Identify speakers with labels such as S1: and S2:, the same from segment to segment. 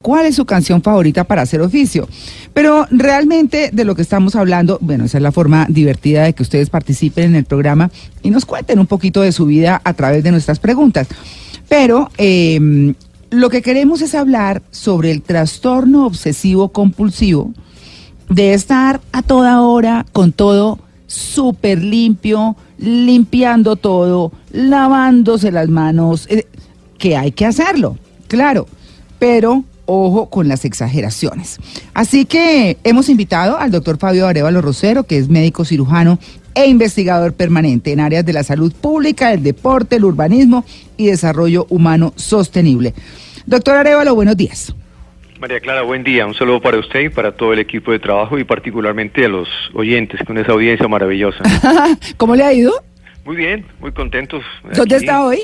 S1: cuál es su canción favorita para hacer oficio. Pero realmente de lo que estamos hablando, bueno, esa es la forma divertida de que ustedes participen en el programa y nos cuenten un poquito de su vida a través de nuestras preguntas. Pero eh, lo que queremos es hablar sobre el trastorno obsesivo compulsivo de estar a toda hora con todo súper limpio, limpiando todo, lavándose las manos, eh, que hay que hacerlo, claro, pero ojo con las exageraciones. Así que hemos invitado al doctor Fabio Arevalo Rosero, que es médico cirujano e investigador permanente en áreas de la salud pública, el deporte, el urbanismo y desarrollo humano sostenible. Doctor Arevalo, buenos días.
S2: María Clara, buen día. Un saludo para usted y para todo el equipo de trabajo y particularmente a los oyentes con esa audiencia maravillosa.
S1: ¿Cómo le ha ido?
S2: Muy bien, muy contentos.
S1: ¿Dónde está hoy?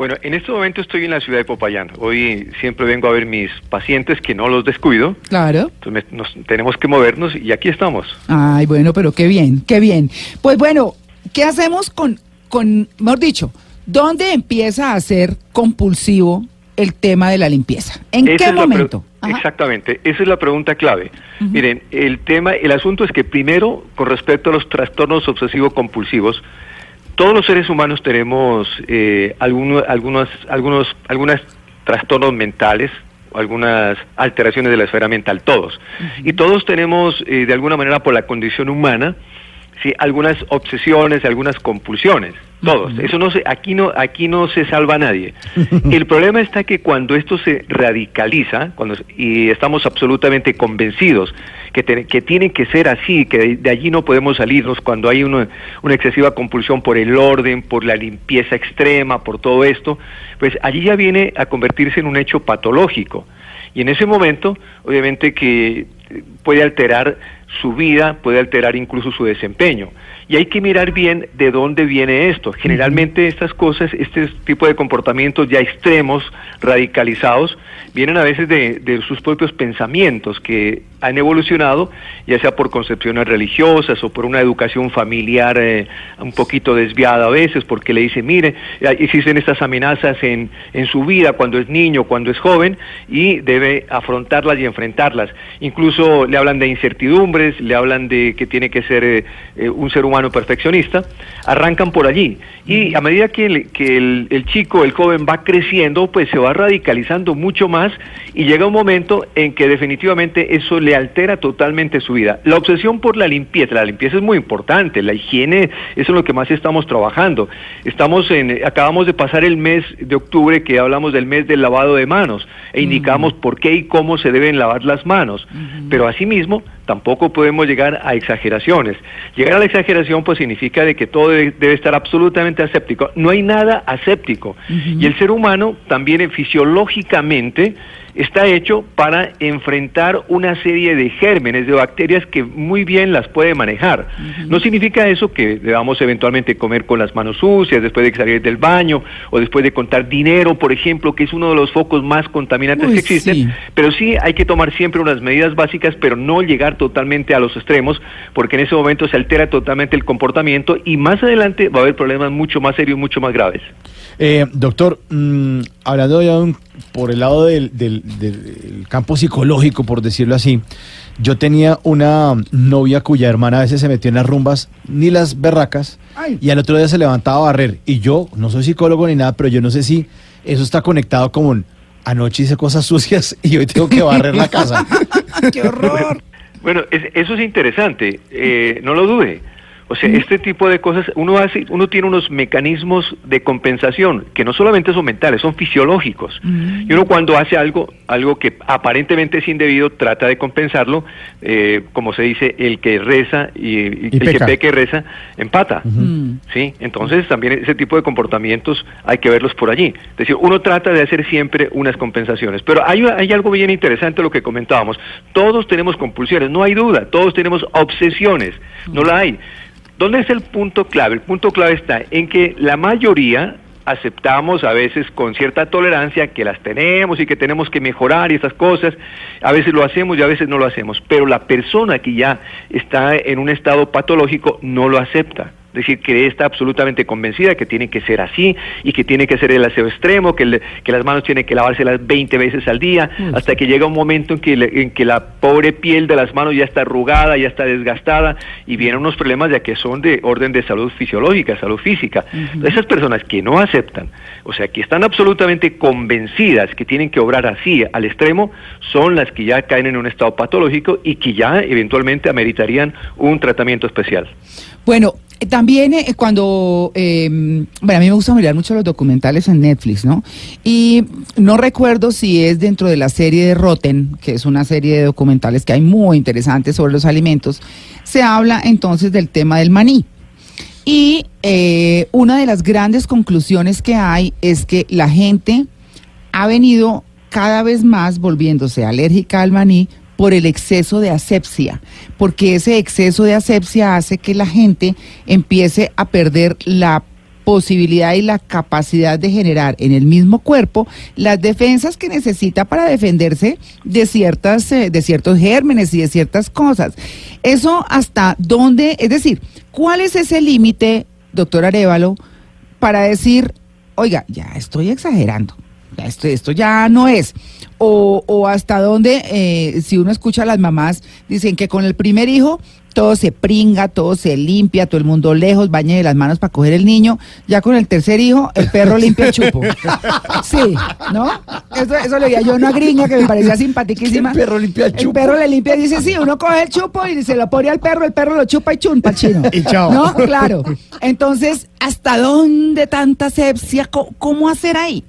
S2: Bueno, en este momento estoy en la ciudad de Popayán. Hoy siempre vengo a ver mis pacientes que no los descuido.
S1: Claro.
S2: Entonces nos, tenemos que movernos y aquí estamos.
S1: Ay, bueno, pero qué bien, qué bien. Pues bueno, ¿qué hacemos con, con, mejor dicho, dónde empieza a ser compulsivo el tema de la limpieza? ¿En qué momento?
S2: Exactamente, esa es la pregunta clave. Miren, el tema, el asunto es que primero, con respecto a los trastornos obsesivo-compulsivos, todos los seres humanos tenemos eh, algunos, algunos, algunos, algunos trastornos mentales, algunas alteraciones de la esfera mental, todos. Y todos tenemos, eh, de alguna manera, por la condición humana, sí, algunas obsesiones, algunas compulsiones, todos. Eso no se, aquí no, aquí no se salva a nadie. El problema está que cuando esto se radicaliza, cuando y estamos absolutamente convencidos que, que tiene que ser así, que de, allí no podemos salirnos, cuando hay una, una excesiva compulsión por el orden, por la limpieza extrema, por todo esto, pues allí ya viene a convertirse en un hecho patológico. Y en ese momento, obviamente que puede alterar su vida, puede alterar incluso su desempeño. Y hay que mirar bien de dónde viene esto. Generalmente estas cosas, este tipo de comportamientos ya extremos, radicalizados, vienen a veces de, sus propios pensamientos que han evolucionado, ya sea por concepciones religiosas o por una educación familiar eh, un poquito desviada a veces, porque le dicen, mire, existen estas amenazas en, en su vida cuando es niño, cuando es joven, y debe afrontarlas y enfrentarlas. Incluso le hablan de incertidumbres, le hablan de que tiene que ser eh, eh, un ser humano perfeccionista, arrancan por allí. Y a medida que, el, que el chico, el joven va creciendo, pues se va radicalizando mucho más y llega un momento en que definitivamente eso le altera totalmente su vida. La obsesión por la limpieza, la limpieza es muy importante, la higiene, eso es lo que más estamos trabajando. Estamos en, acabamos de pasar el mes de octubre que hablamos del mes del lavado de manos e indicamos por qué y cómo se deben lavar las manos. Pero asimismo, tampoco podemos llegar a exageraciones. Llegar a la exageración pues significa de que todo debe, estar absolutamente aséptico. No hay nada aséptico. Y el ser humano también fisiológicamente está hecho para enfrentar una serie de gérmenes, de bacterias que muy bien las puede manejar. No significa eso que debamos eventualmente comer con las manos sucias después de salir del baño o después de contar dinero, por ejemplo, que es uno de los focos más contaminantes que existen, pero sí hay que tomar siempre unas medidas básicas, pero no llegar totalmente a los extremos, porque en ese momento se altera totalmente el comportamiento y más adelante va a haber problemas mucho más serios, mucho más graves.
S3: Eh, doctor, mmm, hablando ya por el lado del, del, campo psicológico, por decirlo así, yo tenía una novia cuya hermana a veces se metió en las rumbas, ni las berracas, y al otro día se levantaba a barrer. Y yo, no soy psicólogo ni nada, pero yo no sé si eso está conectado como anoche hice cosas sucias y hoy tengo que barrer la casa.
S1: ¡Qué horror!
S2: Bueno, eso es interesante, eh, no lo dude. O sea, este tipo de cosas, uno hace, uno tiene unos mecanismos de compensación que no solamente son mentales, son fisiológicos. Y uno cuando hace algo, algo que aparentemente es indebido, trata de compensarlo, eh, como se dice, el que reza y, el que peque reza, empata. ¿sí? Entonces también ese tipo de comportamientos hay que verlos por allí. Es decir, uno trata de hacer siempre unas compensaciones. Pero hay, hay algo bien interesante lo que comentábamos. Todos tenemos compulsiones, no hay duda, todos tenemos obsesiones, no la hay. ¿Dónde es el punto clave? El punto clave está en que la mayoría aceptamos a veces con cierta tolerancia que las tenemos y que tenemos que mejorar y esas cosas. A veces lo hacemos y a veces no lo hacemos. Pero la persona que ya está en un estado patológico no lo acepta. Es decir, que está absolutamente convencida que tiene que ser así y que tiene que ser el aseo extremo, que, que las manos tienen que lavárselas 20 veces al día, hasta que llega un momento en que, en que la pobre piel de las manos ya está arrugada, ya está desgastada y vienen unos problemas ya que son de orden de salud fisiológica, salud física. Esas personas que no aceptan, o sea, que están absolutamente convencidas que tienen que obrar así al extremo, son las que ya caen en un estado patológico y que ya eventualmente ameritarían un tratamiento especial.
S1: Bueno, también eh, cuando, em, bueno, a mí me gusta mirar mucho los documentales en Netflix, ¿no? Y no recuerdo si es dentro de la serie de Rotten, que es una serie de documentales que hay muy interesantes sobre los alimentos, se habla entonces del tema del maní. Y eh, una de las grandes conclusiones que hay es que la gente ha venido cada vez más volviéndose alérgica al maní por el exceso de asepsia, porque ese exceso de asepsia hace que la gente empiece a perder la posibilidad y la capacidad de generar en el mismo cuerpo las defensas que necesita para defenderse de ciertas eh, de ciertos gérmenes y de ciertas cosas. Eso hasta dónde, es decir, ¿cuál es ese límite, doctor Arevalo, para decir, oiga, ya estoy exagerando? Esto, esto ya no es. O, o hasta dónde, eh, si uno escucha a las mamás, dicen que con el primer hijo todo se pringa, todo se limpia, todo el mundo lejos, bañe de las manos para coger el niño. Ya con el tercer hijo, el perro limpia el chupo. Sí, ¿no? Eso, eso le oía yo a una gringa que me parecía simpaticísima.
S3: El perro limpia el chupo.
S1: El perro le limpia y dice, sí, uno coge el chupo y se lo pone al perro, el perro lo chupa y chumpa chino.
S3: Y chao.
S1: ¿No? Claro. Entonces, ¿hasta dónde tanta sepsia? cómo hacer ahí?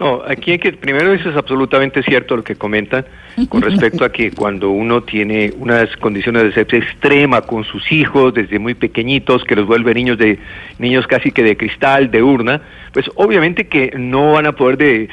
S2: No, aquí hay que, primero eso es absolutamente cierto lo que comentan con respecto a que cuando uno tiene unas condiciones de sepsia extrema con sus hijos desde muy pequeñitos, que los vuelve niños de niños casi que de cristal, de urna, pues obviamente que no van a poder de,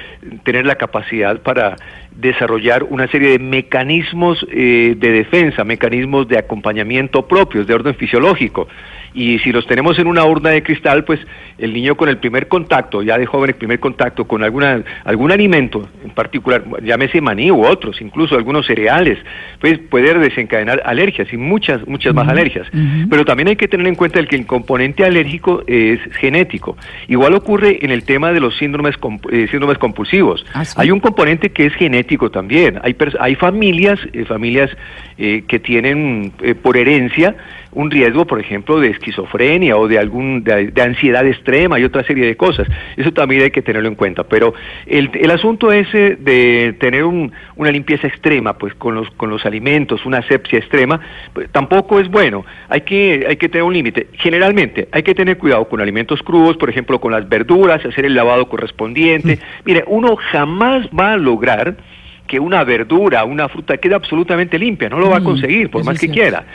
S2: tener la capacidad para desarrollar una serie de mecanismos eh, de defensa, mecanismos de acompañamiento propios, de orden fisiológico. Y si los tenemos en una urna de cristal, pues el niño con el primer contacto, ya de joven el primer contacto con alguna, algún alimento en particular, llámese maní u otros, incluso algunos cereales, pues puede desencadenar alergias y muchas, muchas más alergias. Pero también hay que tener en cuenta el que el componente alérgico es genético. Igual ocurre en el tema de los síndromes, eh, síndromes compulsivos. Ah, hay un componente que es genético también. Hay, hay familias, eh, familias eh, que tienen por herencia un riesgo, por ejemplo, de esquizofrenia o de algún de, ansiedad extrema y otra serie de cosas. Eso también hay que tenerlo en cuenta. Pero el, el asunto ese de tener una limpieza extrema, pues con los con los alimentos, una asepsia extrema, pues, tampoco es bueno. Hay que hay que tener un límite. Generalmente hay que tener cuidado con alimentos crudos, por ejemplo, con las verduras, hacer el lavado correspondiente. Mm. Mire, uno jamás va a lograr que una verdura, una fruta quede absolutamente limpia, no lo va a mm, conseguir, por más que quiera.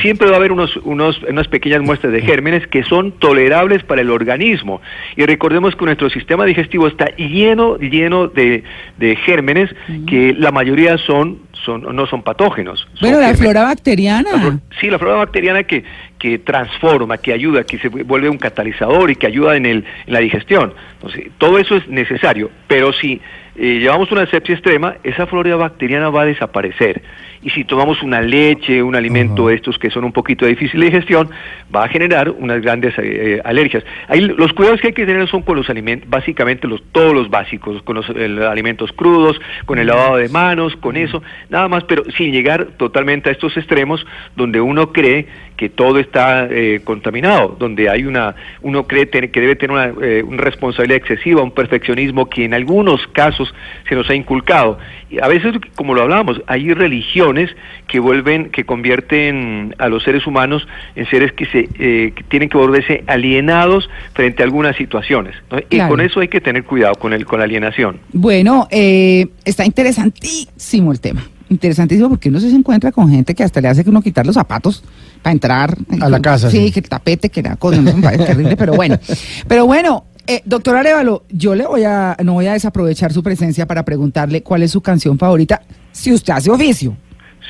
S2: Siempre va a haber unos, unos, unas pequeñas muestras de gérmenes que son tolerables para el organismo. Y recordemos que nuestro sistema digestivo está lleno, lleno de, de gérmenes mm. que la mayoría son, son, no son patógenos.
S1: bueno, la flora bacteriana.
S2: sí, la flora bacteriana que, que transforma, que ayuda, que se vuelve un catalizador y que ayuda en, el, en la digestión. Entonces, todo eso es necesario, pero si eh, llevamos una sepsia extrema, esa flora bacteriana va a desaparecer. Y si tomamos una leche, un alimento estos que son un poquito difíciles de digestión, va a generar unas grandes eh, alergias. Ahí, los cuidados que hay que tener son con los alimentos, básicamente los, todos los básicos, con los alimentos crudos, con el lavado de manos, con eso, nada más, pero sin llegar totalmente a estos extremos donde uno cree que todo está eh, contaminado, donde hay una, uno cree que debe tener una, una responsabilidad excesiva, un perfeccionismo que en algunos casos se nos ha inculcado. Y a veces, como lo hablábamos, hay religiones que vuelven, que convierten a los seres humanos en seres que se eh, tienen que volverse alienados frente a algunas situaciones. Y con eso hay que tener cuidado con el con la alienación.
S1: Bueno, eh, está interesantísimo el tema interesantísimo porque uno se encuentra con gente que hasta le hace que uno quitar los zapatos para entrar
S3: a la casa.
S1: Sí, que el tapete, que la cosa, no, es terrible, pero bueno. Pero bueno, eh, doctor Arevalo, yo le voy a, no voy a desaprovechar su presencia para preguntarle cuál es su canción favorita, si usted hace oficio.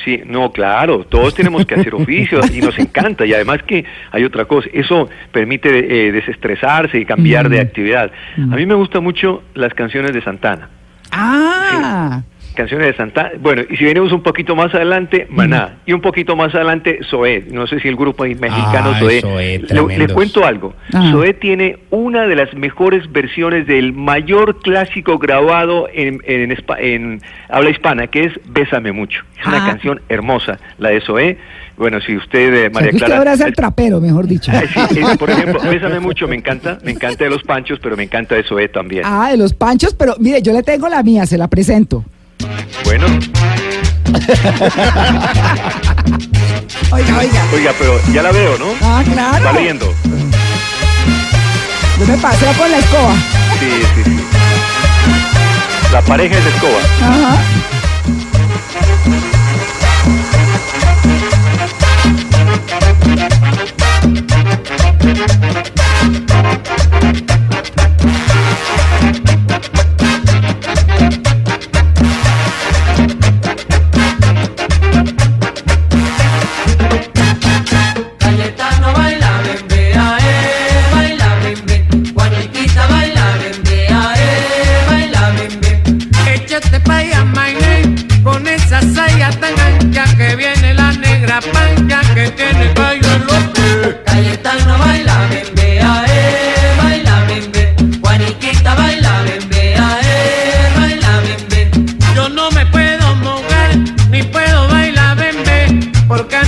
S2: Sí, no, claro, todos tenemos que hacer oficio y nos encanta. Y además que hay otra cosa, eso permite eh, desestresarse y cambiar de mm. actividad. A mí me gustan mucho las canciones de Santana.
S1: Ah.
S2: Canciones de Santa. Bueno, y si venimos un poquito más adelante, Maná. Y un poquito más adelante, Zoé. No sé si el grupo mexicano Zoé.
S3: Zoé,
S2: Le- cuento algo. Zoé tiene una de las mejores versiones del mayor clásico grabado en, en, espa- en habla hispana, que es Bésame Mucho. Es una
S1: Ah.
S2: canción hermosa, la de Zoé. Bueno, si usted, eh,
S1: O sea,
S2: María
S1: usted
S2: Clara...
S1: ahora es el trapero, mejor dicho.
S2: Sí, por ejemplo, Bésame Mucho me encanta, me encanta de los Panchos, pero me encanta de Zoé también.
S1: Ah, de los panchos, pero mire, yo le tengo la mía, se la presento.
S2: Bueno,
S1: Oiga, oiga.
S2: oiga, pero ya la veo, ¿no?
S1: Ah, claro.
S2: Está leyendo.
S1: Yo me paseo con la escoba.
S2: Sí, sí, sí. La pareja es de escoba.
S1: Ajá.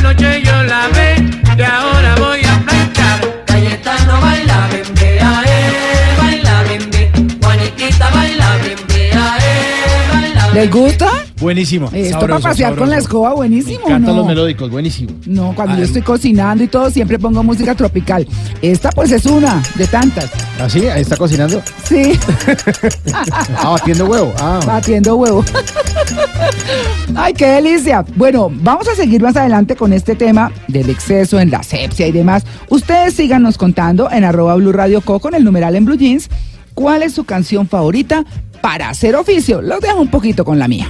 S4: Anoche yo la ve y ahora voy a planchar.
S5: Cayetano baila bembe, ae, baila bembe. Juaniquita baila bembe, ae, baila
S1: ¿Les
S5: bembe.
S1: gusta?
S3: Buenísimo.
S1: Esto
S3: sabroso,
S1: para pasear con
S3: sabroso.
S1: la escoba, buenísimo.
S3: Me encantan
S1: ¿no?
S3: los melódicos, buenísimo.
S1: No, cuando
S3: Ah,
S1: yo estoy cocinando y todo, siempre pongo música tropical. Esta pues es una de tantas.
S3: ¿Ah, sí? Ahí está cocinando.
S1: Sí,
S3: Ah, batiendo huevo. Ah.
S1: batiendo huevo. Ay, qué delicia. Bueno, vamos a seguir más adelante con este tema del exceso en la sepsia y demás. Ustedes síganos contando en arroba Blue Radio Co con el numeral en Blue Jeans. ¿Cuál es su canción favorita para hacer oficio? Los dejo un poquito con la mía.